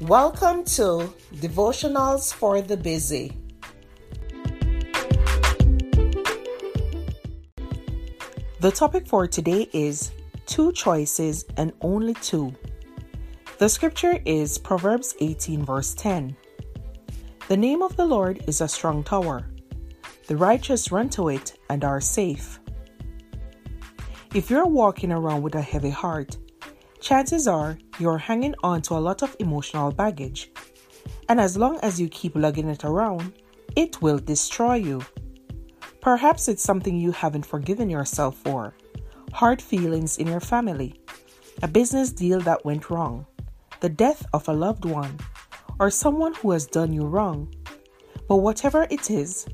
Welcome to Devotionals for the Busy. The topic for today is two choices and only two. The scripture is Proverbs 18, verse 10. The name of the Lord is a strong tower. The righteous run to it and are safe. If you're walking around with a heavy heart, chances are you're hanging on to a lot of emotional baggage. And as long as you keep lugging it around, it will destroy you. Perhaps it's something you haven't forgiven yourself for, hard feelings in your family, a business deal that went wrong, the death of a loved one, or someone who has done you wrong. But whatever it is,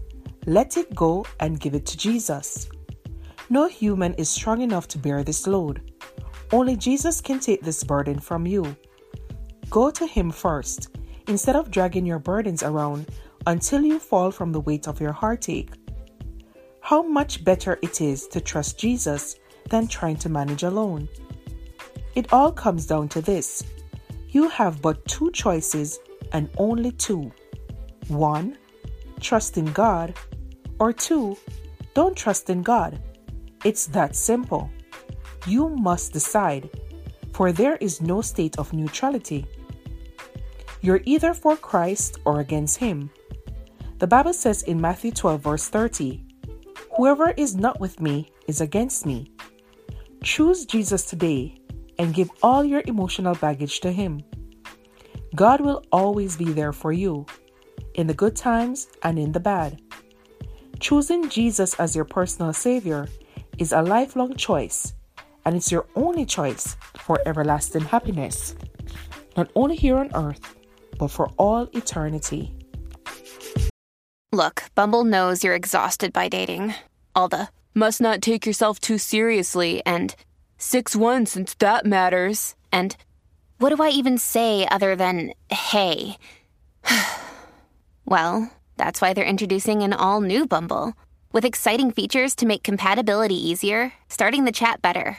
let it go and give it to Jesus. No human is strong enough to bear this load. Only Jesus can take this burden from you. Go to Him first, instead of dragging your burdens around until you fall from the weight of your heartache. How much better it is to trust Jesus than trying to manage alone. It all comes down to this you have but two choices and only two. One, trust in God, or two, don't trust in God. It's that simple. You must decide, for there is no state of neutrality. You're either for Christ or against Him. The Bible says in Matthew 12, verse 30, Whoever is not with me is against me. Choose Jesus today and give all your emotional baggage to Him. God will always be there for you, in the good times and in the bad. Choosing Jesus as your personal Savior is a lifelong choice and it's your only choice for everlasting happiness, not only here on earth, but for all eternity. Look, Bumble knows you're exhausted by dating. All the must not take yourself too seriously and 6 1 since that matters. And what do I even say other than hey? well, that's why they're introducing an all new Bumble with exciting features to make compatibility easier, starting the chat better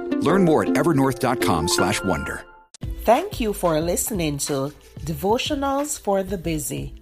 Learn more at evernorth.com slash wonder. Thank you for listening to Devotionals for the Busy.